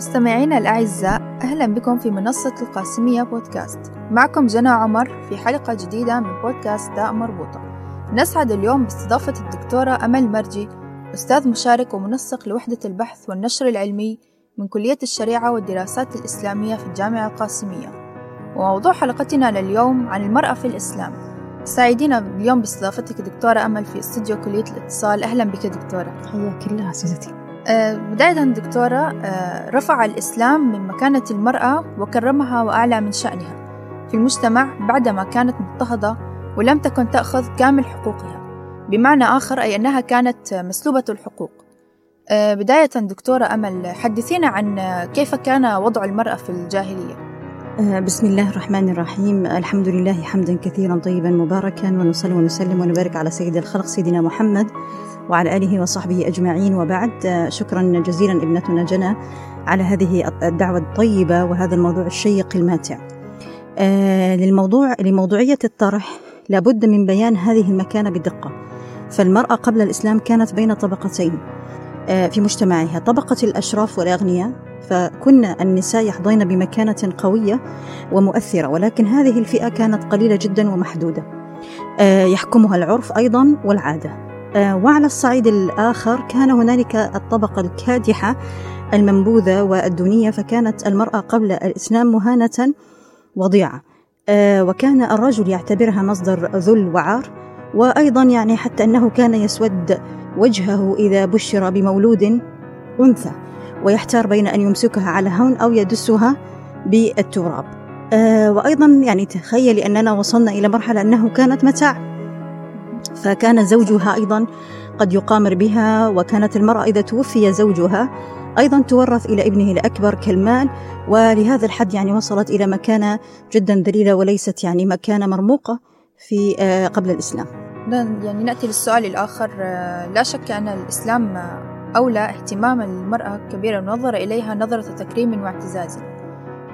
مستمعينا الأعزاء أهلا بكم في منصة القاسمية بودكاست. معكم جنى عمر في حلقة جديدة من بودكاست داء مربوطة. نسعد اليوم باستضافة الدكتورة أمل مرجي أستاذ مشارك ومنسق لوحدة البحث والنشر العلمي من كلية الشريعة والدراسات الإسلامية في الجامعة القاسمية. وموضوع حلقتنا لليوم عن المرأة في الإسلام. سعيدين اليوم باستضافتك دكتورة أمل في استوديو كلية الاتصال. أهلا بك دكتورة. حياك الله عزيزتي بداية دكتورة آه، رفع الإسلام من مكانة المرأة وكرمها وأعلى من شأنها في المجتمع بعدما كانت مضطهدة ولم تكن تأخذ كامل حقوقها. بمعنى آخر أي أنها كانت مسلوبة الحقوق. آه، بداية دكتورة أمل حدثينا عن كيف كان وضع المرأة في الجاهلية. بسم الله الرحمن الرحيم. الحمد لله حمدا كثيرا طيبا مباركا ونصلي ونسلم ونبارك على سيد الخلق سيدنا محمد وعلى آله وصحبه أجمعين. وبعد شكرا جزيلا ابنتنا جنى على هذه الدعوة الطيبة وهذا الموضوع الشيق الماتع. آه للموضوع لموضوعية الطرح لابد من بيان هذه المكانة بدقة. فالمرأة قبل الإسلام كانت بين طبقتين آه في مجتمعها طبقة الأشراف والأغنياء فكن النساء يحظين بمكانة قوية ومؤثرة ولكن هذه الفئة كانت قليلة جدا ومحدودة. آه يحكمها العرف أيضا والعادة. آه، وعلى الصعيد الآخر كان هنالك الطبقة الكادحة المنبوذة والدونية فكانت المرأة قبل الإسلام مهانة وضيعة. آه، وكان الرجل يعتبرها مصدر ذل وعار وأيضا يعني حتى أنه كان يسود وجهه إذا بشر بمولود أنثى. ويحتار بين أن يمسكها على هون أو يدسها بالتراب. آه، وأيضا يعني تخيلي أننا وصلنا إلى مرحلة أنه كانت متاع. فكان زوجها أيضا قد يقامر بها وكانت المرأة إذا توفي زوجها أيضا تورث إلى ابنه الأكبر كالمال ولهذا الحد يعني وصلت إلى مكانة جدا ذليلة وليست يعني مكانة مرموقة في آه، قبل الإسلام. يعني نأتي للسؤال الآخر. آه، لا شك أن الإسلام أولى اهتمام المرأة كبيرا ونظر إليها نظرة تكريم واعتزاز.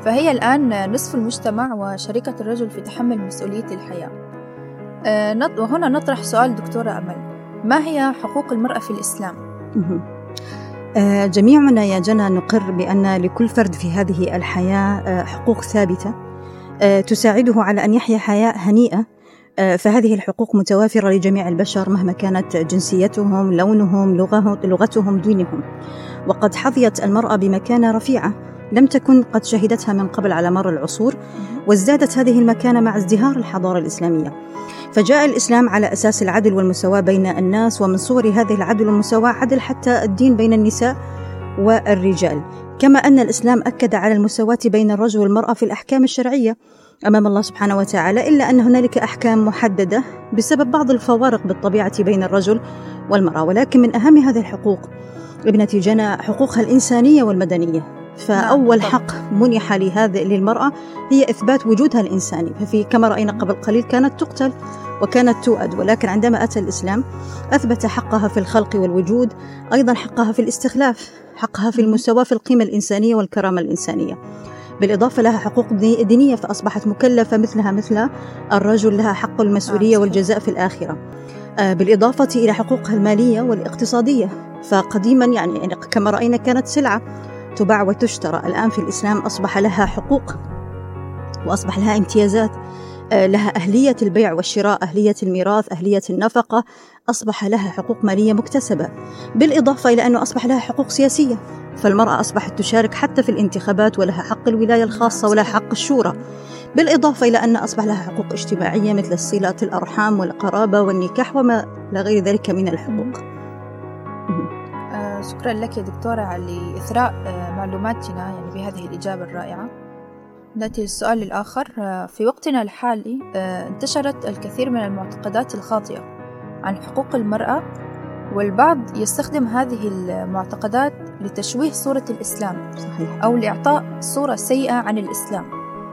فهي الآن نصف المجتمع وشريكة الرجل في تحمل مسؤولية الحياة. آه، وهنا نطرح سؤال دكتورة أمل. ما هي حقوق المرأة في الإسلام؟ آه، جميعنا يا جنى نقر بأن لكل فرد في هذه الحياة آه، حقوق ثابتة. تساعده على أن يحيا حياة هنيئة فهذه الحقوق متوافرة لجميع البشر مهما كانت جنسيتهم، لونهم، لغتهم، دينهم. وقد حظيت المرأة بمكانة رفيعة لم تكن قد شهدتها من قبل على مر العصور وازدادت هذه المكانة مع ازدهار الحضارة الإسلامية. فجاء الإسلام على أساس العدل والمساواة بين الناس ومن صور هذه العدل والمساواة عدل حتى الدين بين النساء والرجال كما أن الإسلام أكد على المساواة بين الرجل والمرأة في الأحكام الشرعية أمام الله سبحانه وتعالى إلا أن هنالك أحكام محددة بسبب بعض الفوارق بالطبيعة بين الرجل والمرأة ولكن من أهم هذه الحقوق ابنتي جنى حقوقها الإنسانية والمدنية. فأول نعم، حق منح لهذه للمرأة هي إثبات وجودها الإنساني. ففي كما رأينا قبل قليل كانت تقتل وكانت تؤد ولكن عندما أتى الإسلام أثبت حقها في الخلق والوجود أيضا حقها في الاستخلاف. حقها في المساواة في القيمة الإنسانية والكرامة الإنسانية. بالإضافة لها حقوق دينية فأصبحت مكلفة مثلها مثل الرجل لها حق المسؤولية آه، والجزاء في الآخرة. آه، بالإضافة إلى حقوقها المالية والاقتصادية. فقديما يعني كما رأينا كانت سلعة تباع وتشترى. الآن في الإسلام أصبح لها حقوق وأصبح لها امتيازات. لها أهلية البيع والشراء أهلية الميراث أهلية النفقة. أصبح لها حقوق مالية مكتسبة بالإضافة إلى أنه أصبح لها حقوق سياسية. فالمرأة أصبحت تشارك حتى في الانتخابات ولها حق الولاية الخاصة ولها حق الشورى. بالإضافة إلى أن أصبح لها حقوق اجتماعية مثل صلة الأرحام والقرابة والنكاح وما إلى غير ذلك من الحقوق. شكرا لك يا دكتورة على إثراء آه، معلوماتنا يعني بهذه الإجابة الرائعة. نأتي للسؤال الآخر. آه، في وقتنا الحالي آه، انتشرت الكثير من المعتقدات الخاطئة عن حقوق المرأة والبعض يستخدم هذه المعتقدات لتشويه صورة الإسلام صحيح. أو لإعطاء صورة سيئة عن الإسلام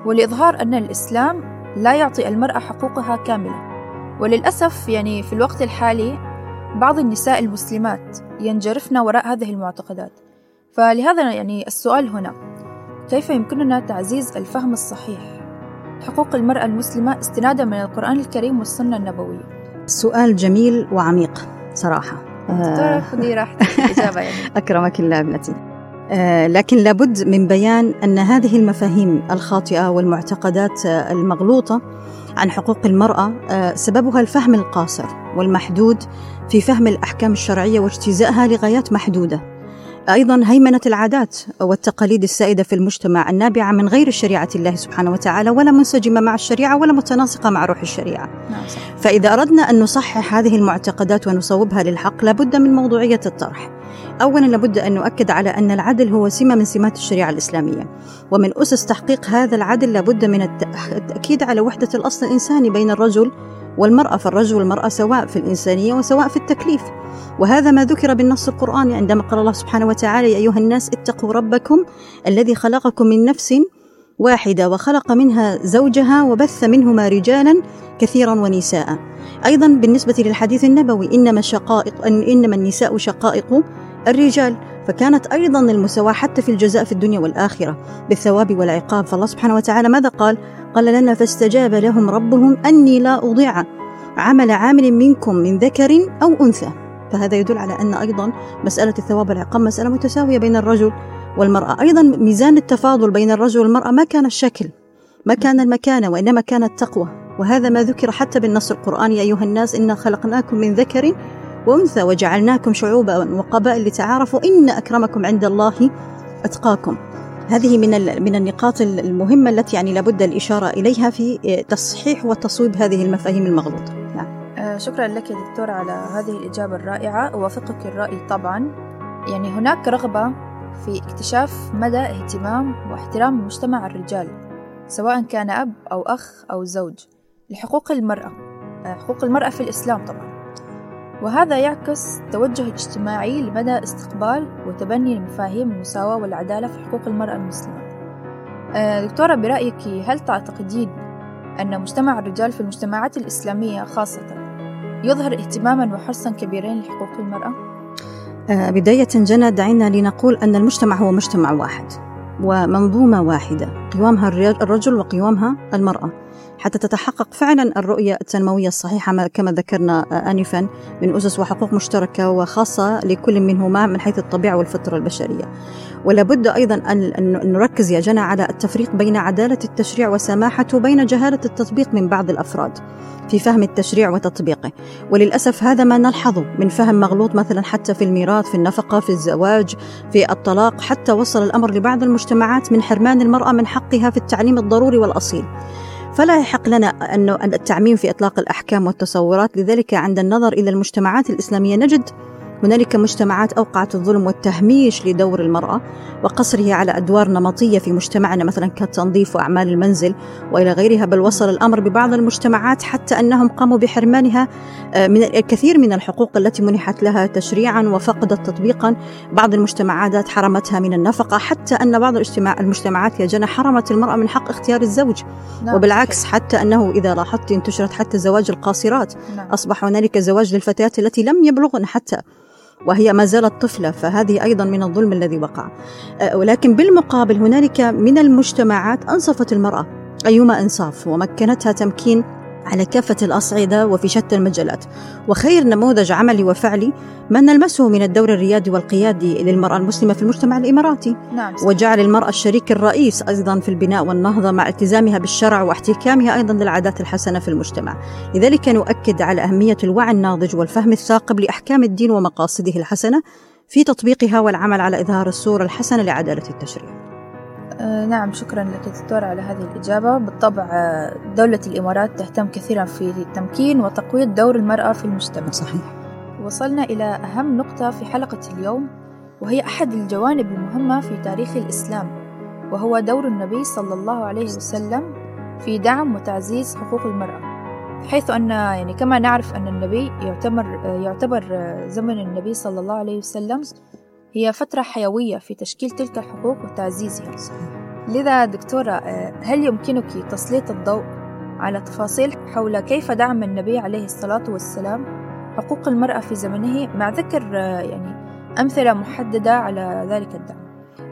ولإظهار أن الإسلام لا يعطي المرأة حقوقها كاملة. وللأسف يعني في الوقت الحالي بعض النساء المسلمات ينجرفن وراء هذه المعتقدات. فلهذا يعني السؤال هنا كيف يمكننا تعزيز الفهم الصحيح؟ حقوق المرأة المسلمة استنادا من القرآن الكريم والسنة النبوية. سؤال جميل وعميق صراحة. آه. خذي راحتك الإجابة يعني. أكرمك الله ابنتي. آه، لكن لابد من بيان أن هذه المفاهيم الخاطئة والمعتقدات المغلوطة عن حقوق المرأة سببها الفهم القاصر والمحدود في فهم الأحكام الشرعية واجتزائها لغايات محدودة. أيضا هيمنة العادات والتقاليد السائدة في المجتمع النابعة من غير شريعة الله سبحانه وتعالى ولا منسجمة مع الشريعة ولا متناسقة مع روح الشريعة. نعم فإذا أردنا أن نصحح هذه المعتقدات ونصوبها للحق لابد من موضوعية الطرح. أولا لابد أن نؤكد على أن العدل هو سمة من سمات الشريعة الإسلامية. ومن أسس تحقيق هذا العدل لابد من التأكيد على وحدة الأصل الإنساني بين الرجل والمرأة فالرجل والمرأة سواء في الإنسانية وسواء في التكليف. وهذا ما ذكر بالنص القرآني عندما قال الله سبحانه وتعالى يا أيها الناس اتقوا ربكم الذي خلقكم من نفس واحدة وخلق منها زوجها وبث منهما رجالا كثيرا ونساء. أيضا بالنسبة للحديث النبوي إنما شقائق إنما النساء شقائق الرجال. فكانت أيضا المساواة حتى في الجزاء في الدنيا والآخرة بالثواب والعقاب. فالله سبحانه وتعالى ماذا قال؟ قال لنا فاستجاب لهم ربهم أني لا أضيع عمل عامل منكم من ذكر أو أنثى. فهذا يدل على أن أيضا مسألة الثواب والعقاب مسألة متساوية بين الرجل والمرأة. أيضا ميزان التفاضل بين الرجل والمرأة ما كان الشكل ما كان المكانة وإنما كان التقوى. وهذا ما ذكر حتى بالنص القرآني أيها الناس إنا خلقناكم من ذكر وأنثى وجعلناكم شعوبا وقبائل لتعارفوا إن أكرمكم عند الله أتقاكم. هذه من من النقاط المهمة التي يعني لابد الإشارة إليها في تصحيح وتصويب هذه المفاهيم المغلوطة. نعم. آه، شكرا لك يا دكتورة على هذه الإجابة الرائعة. أوافقك الرأي طبعا. يعني هناك رغبة في اكتشاف مدى اهتمام واحترام مجتمع الرجال سواء كان أب أو أخ أو زوج لحقوق المرأة. آه، حقوق المرأة في الإسلام طبعا. وهذا يعكس توجه اجتماعي لمدى استقبال وتبني مفاهيم المساواة والعدالة في حقوق المرأة المسلمة آه، دكتورة برأيك هل تعتقدين أن مجتمع الرجال في المجتمعات الإسلامية خاصة يظهر اهتماما وحرصا كبيرين لحقوق المرأة؟ آه، بداية جنى دعينا لنقول أن المجتمع هو مجتمع واحد ومنظومة واحدة قوامها الرجل وقوامها المرأة حتى تتحقق فعلا الرؤية التنموية الصحيحة كما ذكرنا آنفا من أسس وحقوق مشتركة وخاصة لكل منهما من حيث الطبيعة والفطرة البشرية. ولا بد أيضا أن نركز يا جنى على التفريق بين عدالة التشريع وسماحته وبين جهالة التطبيق من بعض الأفراد في فهم التشريع وتطبيقه. وللأسف هذا ما نلحظه من فهم مغلوط مثلا حتى في الميراث في النفقة في الزواج في الطلاق حتى وصل الأمر لبعض المجتمعات من حرمان المرأة من حقها في التعليم الضروري والأصيل. فلا يحق لنا أن التعميم في إطلاق الأحكام والتصورات. لذلك عند النظر إلى المجتمعات الإسلامية نجد هنالك مجتمعات أوقعت الظلم والتهميش لدور المرأة وقصره على أدوار نمطية في مجتمعنا مثلا كالتنظيف وأعمال المنزل وإلى غيرها بل وصل الأمر ببعض المجتمعات حتى أنهم قاموا بحرمانها آه، من الكثير من الحقوق التي منحت لها تشريعا وفقدت تطبيقا بعض المجتمعات حرمتها من النفقة حتى أن بعض المجتمعات يا جنى حرمت المرأة من حق اختيار الزوج نعم. وبالعكس حتى أنه إذا لاحظت انتشرت حتى زواج القاصرات نعم. أصبح هنالك زواج للفتيات التي لم يبلغن حتى وهي ما زالت طفلة فهذه أيضا من الظلم الذي وقع. أه، ولكن بالمقابل هنالك من المجتمعات أنصفت المرأة أيما إنصاف ومكنتها تمكين على كافة الأصعدة وفي شتى المجالات. وخير نموذج عملي وفعلي ما نلمسه من الدور الريادي والقيادي للمرأة المسلمة في المجتمع الإماراتي. نعم وجعل المرأة الشريك الرئيس أيضا في البناء والنهضة مع التزامها بالشرع واحتكامها أيضا للعادات الحسنة في المجتمع. لذلك نؤكد على أهمية الوعي الناضج والفهم الثاقب لأحكام الدين ومقاصده الحسنة في تطبيقها والعمل على إظهار الصورة الحسنة لعدالة التشريع. نعم شكرا لك دكتورة على هذه الإجابة. بالطبع آه، دولة الإمارات تهتم كثيرا في تمكين وتقويض دور المرأة في المجتمع. صحيح. وصلنا إلى أهم نقطة في حلقة اليوم وهي أحد الجوانب المهمة في تاريخ الإسلام وهو دور النبي صلى الله عليه وسلم في دعم وتعزيز حقوق المرأة. حيث أن يعني كما نعرف أن النبي يعتبر يعتبر زمن النبي صلى الله عليه وسلم هي فترة حيوية في تشكيل تلك الحقوق وتعزيزها لذا دكتورة آه، هل يمكنك تسليط الضوء على تفاصيل حول كيف دعم النبي عليه الصلاة والسلام؟ حقوق المرأة في زمنه مع ذكر آه، يعني أمثلة محددة على ذلك الدعم.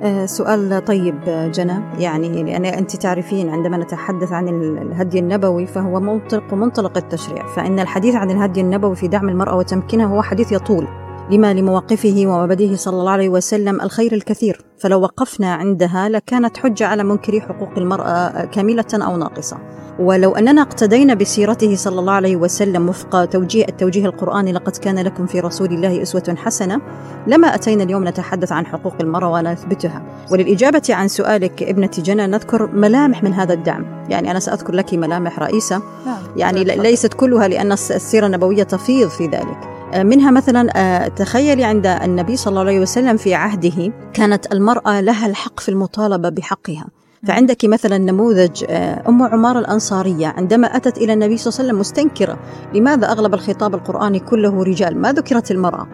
آه، سؤال طيب جنى. يعني لأن أنت تعرفين عندما نتحدث عن الهدي النبوي فهو منطلق منطلق التشريع. فإن الحديث عن الهدي النبوي في دعم المرأة وتمكينها هو حديث يطول. لما لمواقفه ومبادئه صلى الله عليه وسلم الخير الكثير فلو وقفنا عندها لكانت حجة على منكري حقوق المرأة كاملة أو ناقصة. ولو أننا اقتدينا بسيرته صلى الله عليه وسلم وفق توجيه التوجيه القرآني لقد كان لكم في رسول الله أسوة حسنة لما أتينا اليوم نتحدث عن حقوق المرأة ونثبتها. وللإجابة عن سؤالك ابنتي جنى نذكر ملامح من هذا الدعم. يعني أنا سأذكر لك ملامح رئيسة. نعم. يعني ليست كلها لأن السيرة النبوية تفيض في ذلك. منها مثلا آه، تخيلي عند النبي صلى الله عليه وسلم في عهده كانت المرأة لها الحق في المطالبة بحقها. فعندك مثلا نموذج آه، أم عمارة الأنصارية عندما أتت إلى النبي صلى الله عليه وسلم مستنكرة لماذا أغلب الخطاب القرآني كله رجال؟ ما ذكرت المرأة.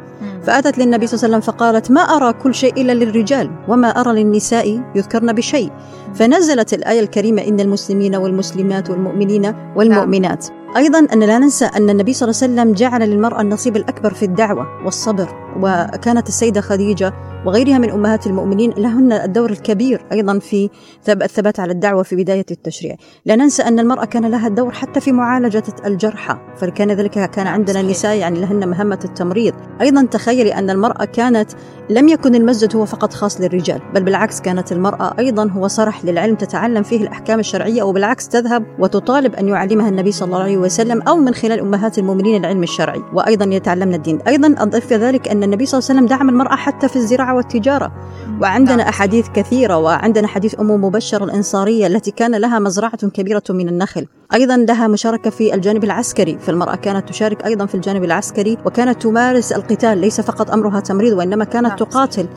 فأتت للنبي صلى الله عليه وسلم فقالت ما أرى كل شيء إلا للرجال وما أرى للنساء يذكرن بشيء. فنزلت الآية الكريمة إن المسلمين والمسلمات والمؤمنين والمؤمنات. أيضا أن لا ننسى أن النبي صلى الله عليه وسلم جعل للمرأة النصيب الأكبر في الدعوة والصبر وكانت السيدة خديجة وغيرها من أمهات المؤمنين لهن الدور الكبير أيضا في الثبات على الدعوة في بداية التشريع. لا ننسى أن المرأة كان لها الدور حتى في معالجة الجرحى فكان ذلك كان عندنا نساء يعني لهن مهمة التمريض. أيضا تخيلي أن المرأة كانت لم يكن المسجد هو فقط خاص للرجال بل بالعكس كانت المرأة أيضا هو صرح للعلم تتعلم فيه الأحكام الشرعية وبالعكس تذهب وتطالب أن يعلمها النبي صلى الله عليه وسلم أو من خلال أمهات المؤمنين العلم الشرعي. وأيضا يتعلمن الدين. أيضا أضيف ذلك أن النبي صلى الله عليه وسلم دعم المرأة حتى في الزراعة والتجارة. وعندنا نعم. أحاديث كثيرة وعندنا حديث أم مبشر الأنصارية التي كان لها مزرعة كبيرة من النخل. أيضا لها مشاركة في الجانب العسكري. فالمرأة كانت تشارك أيضا في الجانب العسكري وكانت تمارس القتال. ليس فقط أمرها تمريض وإنما كانت نعم. تقاتل.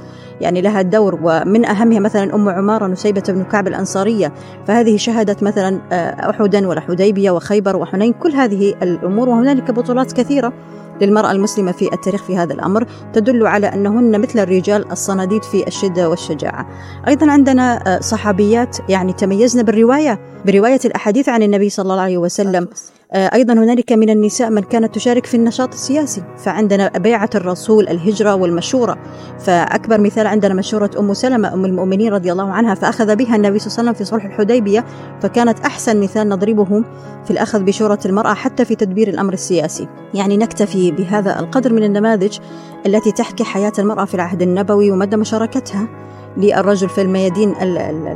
يعني لها دور ومن أهمها مثلا أم عمارة نسيبة بن كعب الأنصارية. فهذه شهدت مثلا آه، أحدا والحديبية وخيبر وحنين. كل هذه الأمور وهنالك بطولات كثيرة. للمرأة المسلمة في التاريخ في هذا الأمر تدل على أنهن مثل الرجال الصناديد في الشدة والشجاعة. أيضا عندنا آه، صحابيات يعني تميزن بالرواية برواية الأحاديث عن النبي صلى الله عليه وسلم. أيضا هنالك من النساء من كانت تشارك في النشاط السياسي فعندنا بيعة الرسول الهجرة والمشورة. فأكبر مثال عندنا مشورة أم سلمة أم المؤمنين رضي الله عنها فأخذ بها النبي صلى الله عليه وسلم في صلح الحديبية فكانت أحسن مثال نضربه في الأخذ بشورة المرأة حتى في تدبير الأمر السياسي. يعني نكتفي بهذا القدر من النماذج التي تحكي حياة المرأة في العهد النبوي ومدى مشاركتها. للرجل في الميادين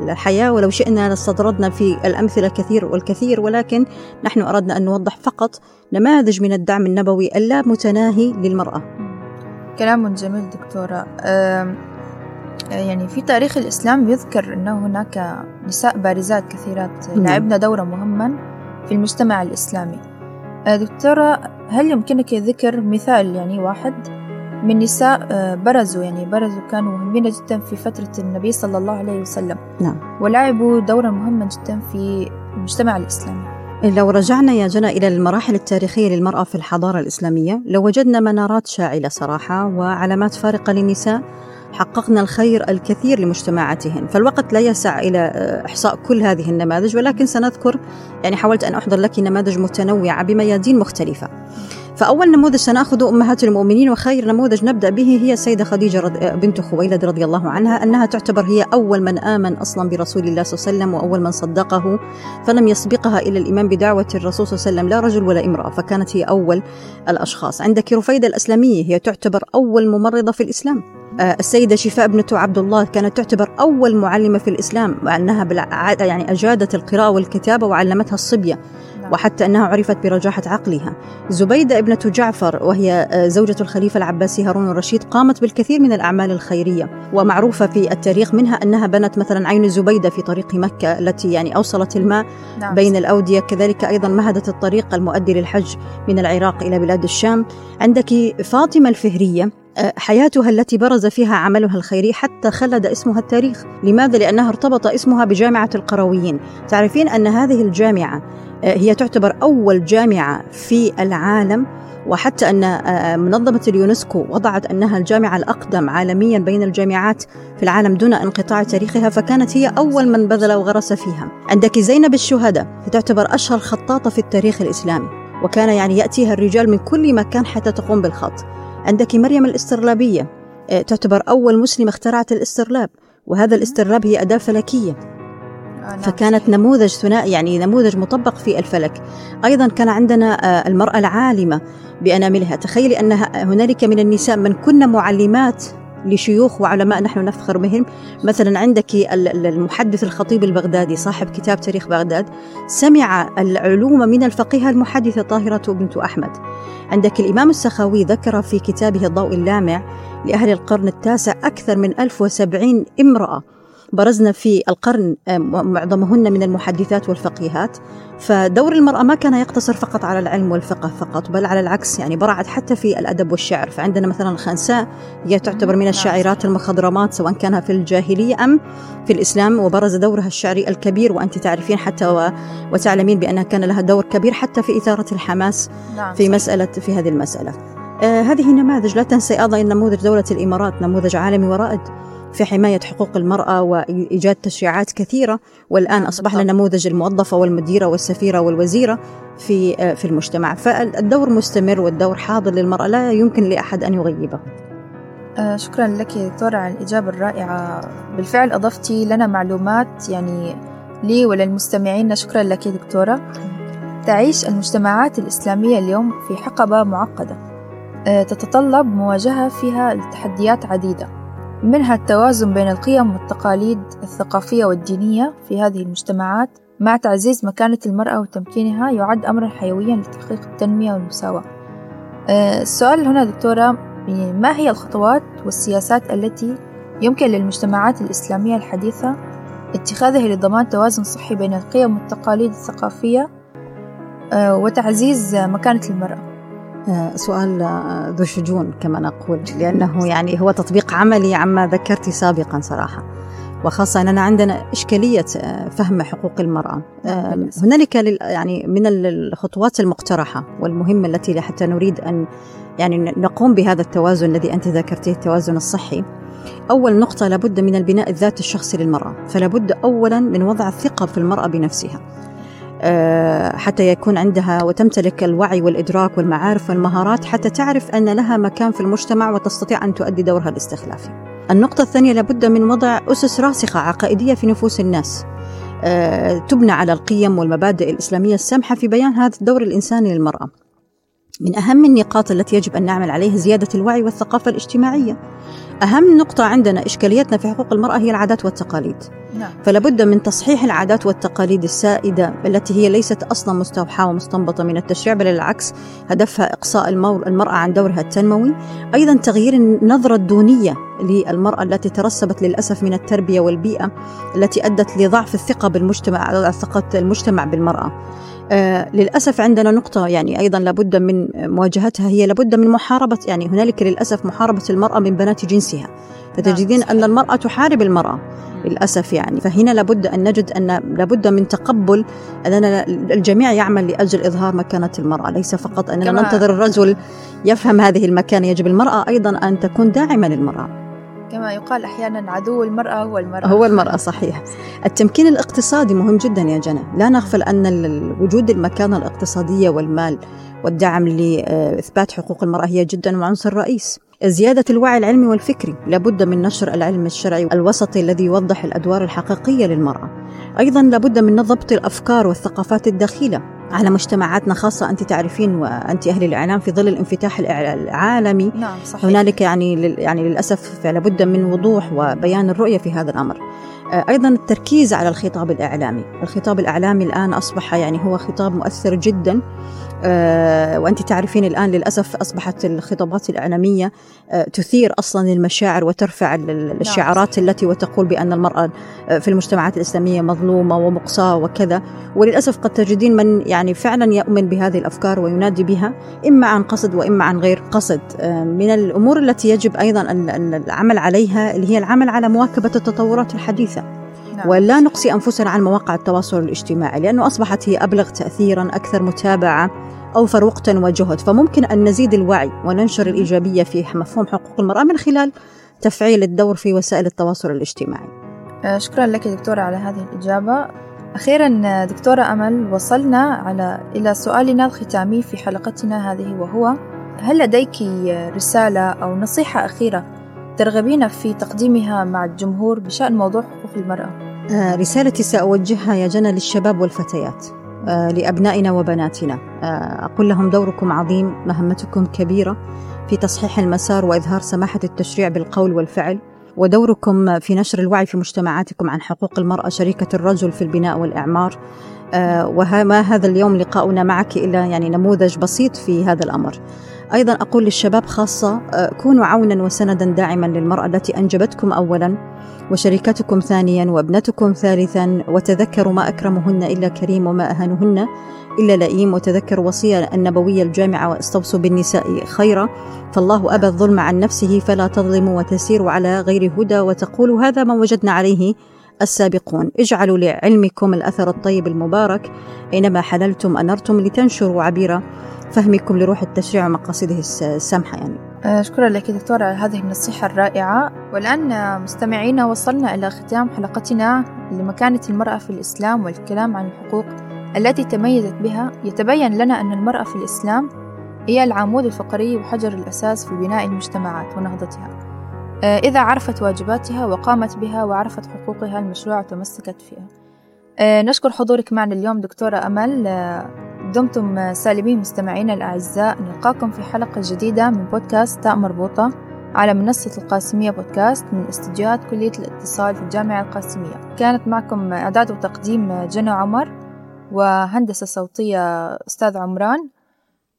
الحياة ولو شئنا لاستطردنا في الأمثلة كثير والكثير ولكن نحن أردنا أن نوضح فقط نماذج من الدعم النبوي اللا متناهي للمرأة. كلام جميل دكتورة. يعني في تاريخ الإسلام يذكر أنه هناك نساء بارزات كثيرات نعم. لعبن دورا مهما في المجتمع الإسلامي. دكتورة هل يمكنك ذكر مثال يعني واحد؟ من نساء آه، برزوا يعني برزوا كانوا مهمين جدا في فترة النبي صلى الله عليه وسلم. نعم. ولعبوا دورا مهما جدا في المجتمع الإسلامي. لو رجعنا يا جنى إلى المراحل التاريخية للمرأة في الحضارة الإسلامية لو وجدنا منارات شاعلة صراحة وعلامات فارقة للنساء حققنا الخير الكثير لمجتمعاتهن. فالوقت لا يسع إلى آه، إحصاء كل هذه النماذج ولكن سنذكر يعني حاولت أن أحضر لك نماذج متنوعة بميادين مختلفة. فأول نموذج سنأخذ أمهات المؤمنين وخير نموذج نبدأ به هي السيدة خديجة رض... بنت خويلد رضي الله عنها أنها تعتبر هي أول من آمن أصلا برسول الله صلى الله عليه وسلم وأول من صدقه فلم يسبقها إلى الإيمان بدعوة الرسول صلى الله عليه وسلم لا رجل ولا امرأة فكانت هي أول الأشخاص. عندك رفيدة الأسلامية هي تعتبر أول ممرضة في الإسلام. السيدة شفاء بنت عبد الله كانت تعتبر أول معلمة في الإسلام وأنها يعني أجادت القراءة والكتابة وعلمتها الصبية نعم. وحتى أنها عرفت برجاحة عقلها زبيدة ابنة جعفر وهي آه، زوجة الخليفة العباسي هارون الرشيد قامت بالكثير من الأعمال الخيرية ومعروفة في التاريخ منها أنها بنت مثلا عين زبيدة في طريق مكة التي يعني أوصلت الماء نعم. بين الأودية كذلك أيضا مهدت الطريق المؤدي للحج من العراق إلى بلاد الشام عندك فاطمة الفهرية آه، حياتها التي برز فيها عملها الخيري حتى خلد اسمها التاريخ. لماذا؟ لأنها ارتبط اسمها بجامعة القرويين. تعرفين أن هذه الجامعة آه، هي تعتبر أول جامعة في العالم وحتى أن آه، منظمة اليونسكو وضعت أنها الجامعة الأقدم عالميا بين الجامعات في العالم دون انقطاع تاريخها فكانت هي أول من بذل وغرس فيها. عندك زينب الشهدة تعتبر أشهر خطاطة في التاريخ الإسلامي وكان يعني يأتيها الرجال من كل مكان حتى تقوم بالخط. عندك مريم الاسترلابية. آه، تعتبر أول مسلمة اخترعت الاسترلاب وهذا الاسترلاب هي أداة فلكية. نعم. فكانت نموذج ثنائي يعني نموذج مطبق في الفلك. أيضا كان عندنا آه، المرأة العالمة بأناملها. تخيلي أن هنالك من النساء من كن معلمات لشيوخ وعلماء نحن نفخر بهم. مثلا عندك المحدث الخطيب البغدادي صاحب كتاب تاريخ بغداد سمع العلوم من الفقيهة المحدثة طاهرة بنت أحمد. عندك الإمام السخاوي ذكر في كتابه الضوء اللامع لأهل القرن التاسع أكثر من 1070 امرأة. برزنا في القرن آه، معظمهن من المحدثات والفقيهات. فدور المرأة ما كان يقتصر فقط على العلم والفقه فقط بل على العكس يعني برعت حتى في الأدب والشعر. فعندنا مثلا الخنساء هي تعتبر من الشاعرات المخضرمات سواء كان في الجاهلية أم في الإسلام. وبرز دورها الشعري الكبير وأنت تعرفين حتى و... وتعلمين بأنها كان لها دور كبير حتى في إثارة الحماس نعم في مسألة في هذه المسألة. آه هذه نماذج لا تنسي أيضا نموذج دولة الإمارات نموذج عالمي ورائد. في حماية حقوق المرأة وإيجاد تشريعات كثيرة والآن أصبح لنا نموذج الموظفة والمديرة والسفيرة والوزيرة في في المجتمع. فالدور مستمر والدور حاضر للمرأة لا يمكن لأحد أن يغيبه. آه، شكرا لك دكتورة على الإجابة الرائعة. بالفعل أضفتي لنا معلومات يعني لي وللمستمعين. شكرا لك دكتورة. تعيش المجتمعات الإسلامية اليوم في حقبة معقدة. آه، تتطلب مواجهة فيها تحديات عديدة. منها التوازن بين القيم والتقاليد الثقافية والدينية في هذه المجتمعات. مع تعزيز مكانة المرأة وتمكينها يعد أمرا حيويا لتحقيق التنمية والمساواة. آه، السؤال هنا دكتورة يعني ما هي الخطوات والسياسات التي يمكن للمجتمعات الإسلامية الحديثة اتخاذها لضمان توازن صحي بين القيم والتقاليد الثقافية آه، وتعزيز مكانة المرأة؟ سؤال آه، ذو شجون كما نقول لأنه يعني هو تطبيق عملي عما ذكرت سابقا صراحة. وخاصة أننا عندنا إشكالية آه، فهم حقوق المرأة. هنالك يعني من الخطوات المقترحة والمهمة التي حتى نريد أن يعني نقوم بهذا التوازن الذي أنت ذكرته التوازن الصحي. أول نقطة لابد من البناء الذاتي الشخصي للمرأة. فلا بد أولا من وضع الثقة في المرأة بنفسها. آه، حتى يكون عندها وتمتلك الوعي والإدراك والمعارف والمهارات حتى تعرف أن لها مكان في المجتمع وتستطيع أن تؤدي دورها الاستخلافي. النقطة الثانية لابد من وضع أسس راسخة عقائدية في نفوس الناس. آه، تبنى على القيم والمبادئ الإسلامية السامحة في بيان هذا الدور الإنساني للمرأة. من أهم النقاط التي يجب أن نعمل عليها زيادة الوعي والثقافة الاجتماعية. أهم نقطة عندنا إشكاليتنا في حقوق المرأة هي العادات والتقاليد. نعم. فلا بد من تصحيح العادات والتقاليد السائدة التي هي ليست أصلا مستوحاة ومستنبطة من التشريع بل العكس هدفها إقصاء المرأة عن دورها التنموي. أيضا تغيير النظرة الدونية للمرأة التي ترسبت للأسف من التربية والبيئة التي أدت لضعف الثقة بالمجتمع ثقة المجتمع بالمرأة. للأسف عندنا نقطة يعني أيضا لابد من مواجهتها هي لابد من محاربة يعني هنالك للأسف محاربة المرأة من بنات جنسها. فتجدين نعم، أن المرأة تحارب المرأة للأسف يعني. فهنا لابد أن نجد أن لابد من تقبل أننا الجميع يعمل لأجل إظهار مكانة المرأة. ليس فقط أننا ننتظر الرجل يفهم هذه المكانة يجب المرأة أيضا أن تكون داعمة للمرأة. كما يقال أحيانا عدو المرأة هو المرأة هو المرأة صحيح. التمكين الاقتصادي مهم جدا يا جنى لا نغفل أن وجود المكانة الاقتصادية والمال والدعم لإثبات حقوق المرأة هي جدا عنصر رئيس. زيادة الوعي العلمي والفكري لابد من نشر العلم الشرعي الوسطي الذي يوضح الأدوار الحقيقية للمرأة. أيضا لابد من ضبط الأفكار والثقافات الدخيلة على مجتمعاتنا خاصة أنت تعرفين وأنت أهل الإعلام في ظل الانفتاح العالمي. نعم صحيح. هنالك يعني يعني للأسف لابد من وضوح وبيان الرؤية في هذا الأمر. آه، أيضا التركيز على الخطاب الإعلامي. الخطاب الإعلامي الآن أصبح يعني هو خطاب مؤثر جدا. وأنت تعرفين الآن للأسف أصبحت الخطابات الإعلامية آه، تثير أصلا المشاعر وترفع الشعارات نعم. التي وتقول بأن المرأة آه، في المجتمعات الإسلامية مظلومة ومقصاة وكذا وللأسف قد تجدين من يعني فعلا يؤمن بهذه الأفكار وينادي بها إما عن قصد وإما عن غير قصد من الأمور التي يجب أيضا العمل عليها اللي هي العمل على مواكبة التطورات الحديثة. ولا نقصي أنفسنا عن مواقع التواصل الاجتماعي لأنه أصبحت هي أبلغ تأثيرا أكثر متابعة أوفر وقتا وجهد. فممكن أن نزيد الوعي وننشر الإيجابية في مفهوم حقوق المرأة من خلال تفعيل الدور في وسائل التواصل الاجتماعي. آه، شكرا لك دكتورة على هذه الإجابة. أخيرا دكتورة أمل وصلنا على إلى سؤالنا الختامي في حلقتنا هذه وهو هل لديك رسالة أو نصيحة أخيرة ترغبين في تقديمها مع الجمهور بشأن موضوع حقوق المرأة؟ آه، رسالتي سأوجهها يا جنى للشباب والفتيات آه، لأبنائنا وبناتنا. آه، أقول لهم دوركم عظيم مهمتكم كبيرة في تصحيح المسار وإظهار سماحة التشريع بالقول والفعل ودوركم في نشر الوعي في مجتمعاتكم عن حقوق المرأة شريكة الرجل في البناء والإعمار. وما هذا اليوم لقاؤنا معك إلا يعني نموذج بسيط في هذا الأمر. أيضا أقول للشباب خاصة آه، كونوا عونا وسندا داعما للمرأة التي أنجبتكم أولا وشريكتكم ثانيا وابنتكم ثالثا وتذكروا ما أكرمهن إلا كريم وما أهانهن إلا لئيم وتذكروا وصية النبوية الجامعة واستوصوا بالنساء خيرا. فالله أبى الظلم عن نفسه فلا تظلموا وتسيروا على غير هدى وتقولوا هذا ما وجدنا عليه. السابقون. اجعلوا لعلمكم الأثر الطيب المبارك. أينما حللتم أنرتم لتنشروا عبير فهمكم لروح التشريع ومقاصده السامحة يعني. آه، شكرا لك دكتورة على هذه النصيحة الرائعة. والآن مستمعينا وصلنا إلى ختام حلقتنا لمكانة المرأة في الإسلام والكلام عن الحقوق التي تميزت بها. يتبين لنا أن المرأة في الإسلام هي العمود الفقري وحجر الأساس في بناء المجتمعات ونهضتها. إذا عرفت واجباتها وقامت بها وعرفت حقوقها المشروعة وتمسكت فيها. آه، نشكر حضورك معنا اليوم دكتورة أمل. دمتم سالمين مستمعينا الأعزاء. نلقاكم في حلقة جديدة من بودكاست تاء مربوطة على منصة القاسمية بودكاست من استديوهات كلية الاتصال في الجامعة القاسمية. كانت معكم إعداد وتقديم جنى عمر وهندسة صوتية أستاذ عمران.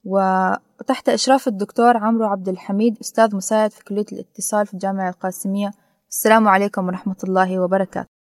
وتحت إشراف الدكتور عمرو عبد الحميد أستاذ مساعد في كلية الاتصال في الجامعة القاسمية. السلام عليكم ورحمة الله وبركاته.